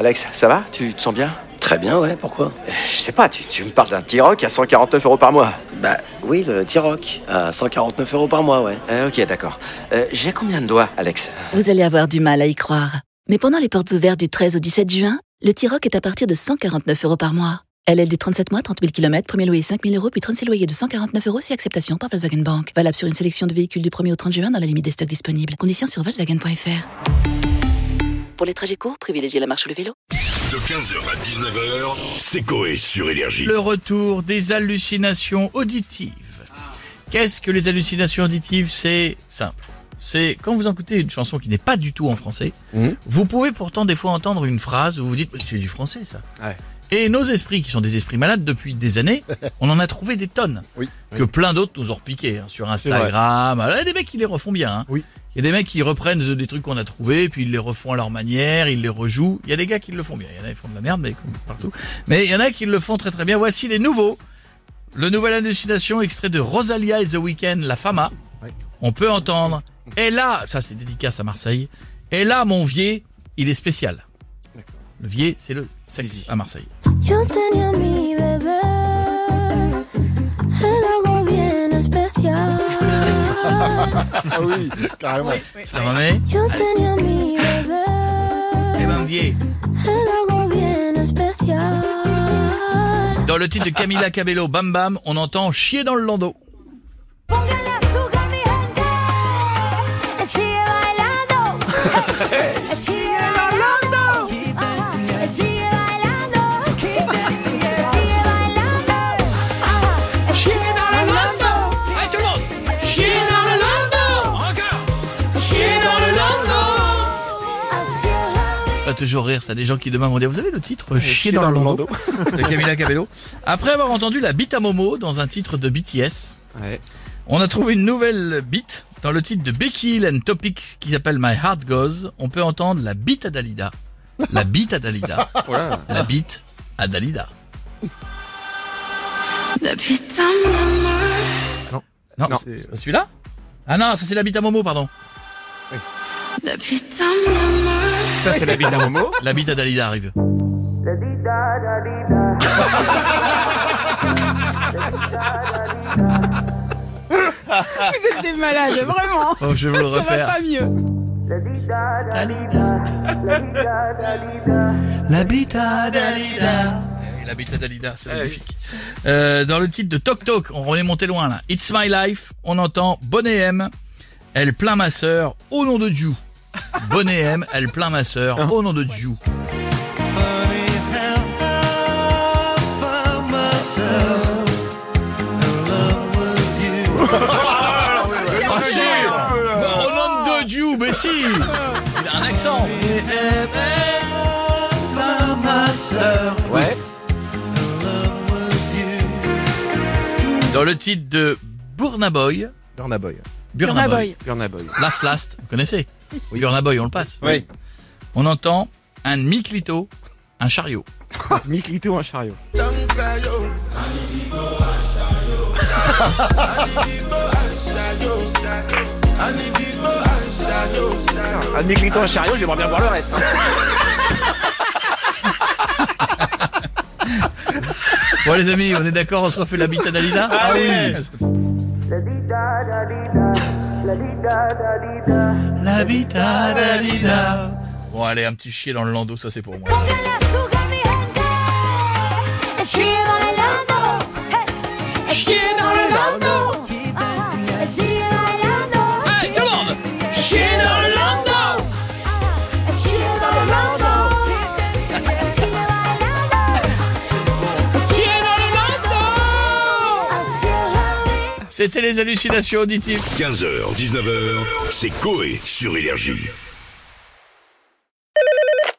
Alex, ça va? Tu te sens bien? Très bien, ouais, pourquoi? Je sais pas, tu, tu me parles d'un T-Rock à 149 euros par mois. Bah oui, le T-Rock, à 149 euros par mois, ouais. Euh, ok, d'accord. Euh, J'ai combien de doigts, Alex? Vous allez avoir du mal à y croire. Mais pendant les portes ouvertes du 13 au 17 juin, le T-Rock est à partir de 149 euros par mois. LLD 37 mois, 30 000 km, premier loyer 5 000 euros, puis 36 loyers de 149 euros si acceptation par Volkswagen Bank. Valable sur une sélection de véhicules du 1er au 30 juin dans la limite des stocks disponibles. Conditions sur Volkswagen.fr. Pour les trajets courts, privilégiez la marche ou le vélo. De 15h à 19h, c'est Coé sur Énergie. Le retour des hallucinations auditives. Qu'est-ce que les hallucinations auditives? C'est simple. C'est quand vous écoutez une chanson qui n'est pas du tout en français, Mhm. vous pouvez pourtant des fois entendre une phrase où vous dites c'est du français ça. Ouais. Et nos esprits, qui sont des esprits malades depuis des années, on en a trouvé des tonnes. Oui. Que plein d'autres nous ont repiqué hein, sur Instagram. Alors, Il y a des mecs qui les refont bien. hein. Oui. Il y a des mecs qui reprennent des trucs qu'on a trouvés, puis ils les refont à leur manière, ils les rejouent. Il y a des gars qui le font bien. Il y en a qui font de la merde, mais comme partout. Mais il y en a qui le font très très bien. Voici les nouveaux. Le nouvel hallucination extrait de Rosalia et The Weeknd, La Fama. On peut entendre. Et là, ça c'est dédicace à Marseille. Et là, mon vieux, il est spécial. Le vieux, c'est le sexe à Marseille. Mi bebé, Eh ben, vieux. era algo bien especial. Dans le titre de Camila Cabello, Bam Bam, on entend chier dans le landau. Va toujours rire, ça, des gens qui demain vont dire, vous avez le titre Chier dans, le landau de Camila Cabello. Après avoir entendu la bite à Momo dans un titre de BTS, Ouais. on a trouvé une nouvelle bite dans le titre de Becky Hill and Topics qui s'appelle My Heart Goes. On peut entendre la bite à Dalida. La bite à Dalida. Voilà. La bite à Dalida. Non, Non. c'est pas celui-là? Ah non, ça c'est la bite à Momo, pardon. Ça, c'est la vie d'un Momo. La bite à Dalida arrive. Vous êtes des malades, vraiment. Oh, je vais vous le Ça va refaire. pas mieux. La bite à Dalida. Eh La bite à Dalida, c'est magnifique. Euh, dans le titre de Tok Tok, on est monté loin là. It's My Life, on entend Bonnet M, elle plaint ma sœur au nom de Dieu. Bonnet M, elle plaint ma sœur au nom de Dieu. Ah, Au nom de Dieu, mais si Il a un accent Ouais. Dans le titre de Burna Boy, Burna Boy. Burna Boy, Burna Boy. Last Last, vous connaissez? Burna Boy, on le passe. Oui. On entend un mi-clito, un chariot. Miklito, un chariot. Un Miklito, un chariot, j'aimerais bien voir le reste. Bon les amis, on est d'accord, on se refait la bite à Dalida Ah oui. Dalida Bon allez, un petit chier dans le landau, ça c'est pour moi. C'était les hallucinations auditives. 15h, 19h, c'est Coé sur Énergie.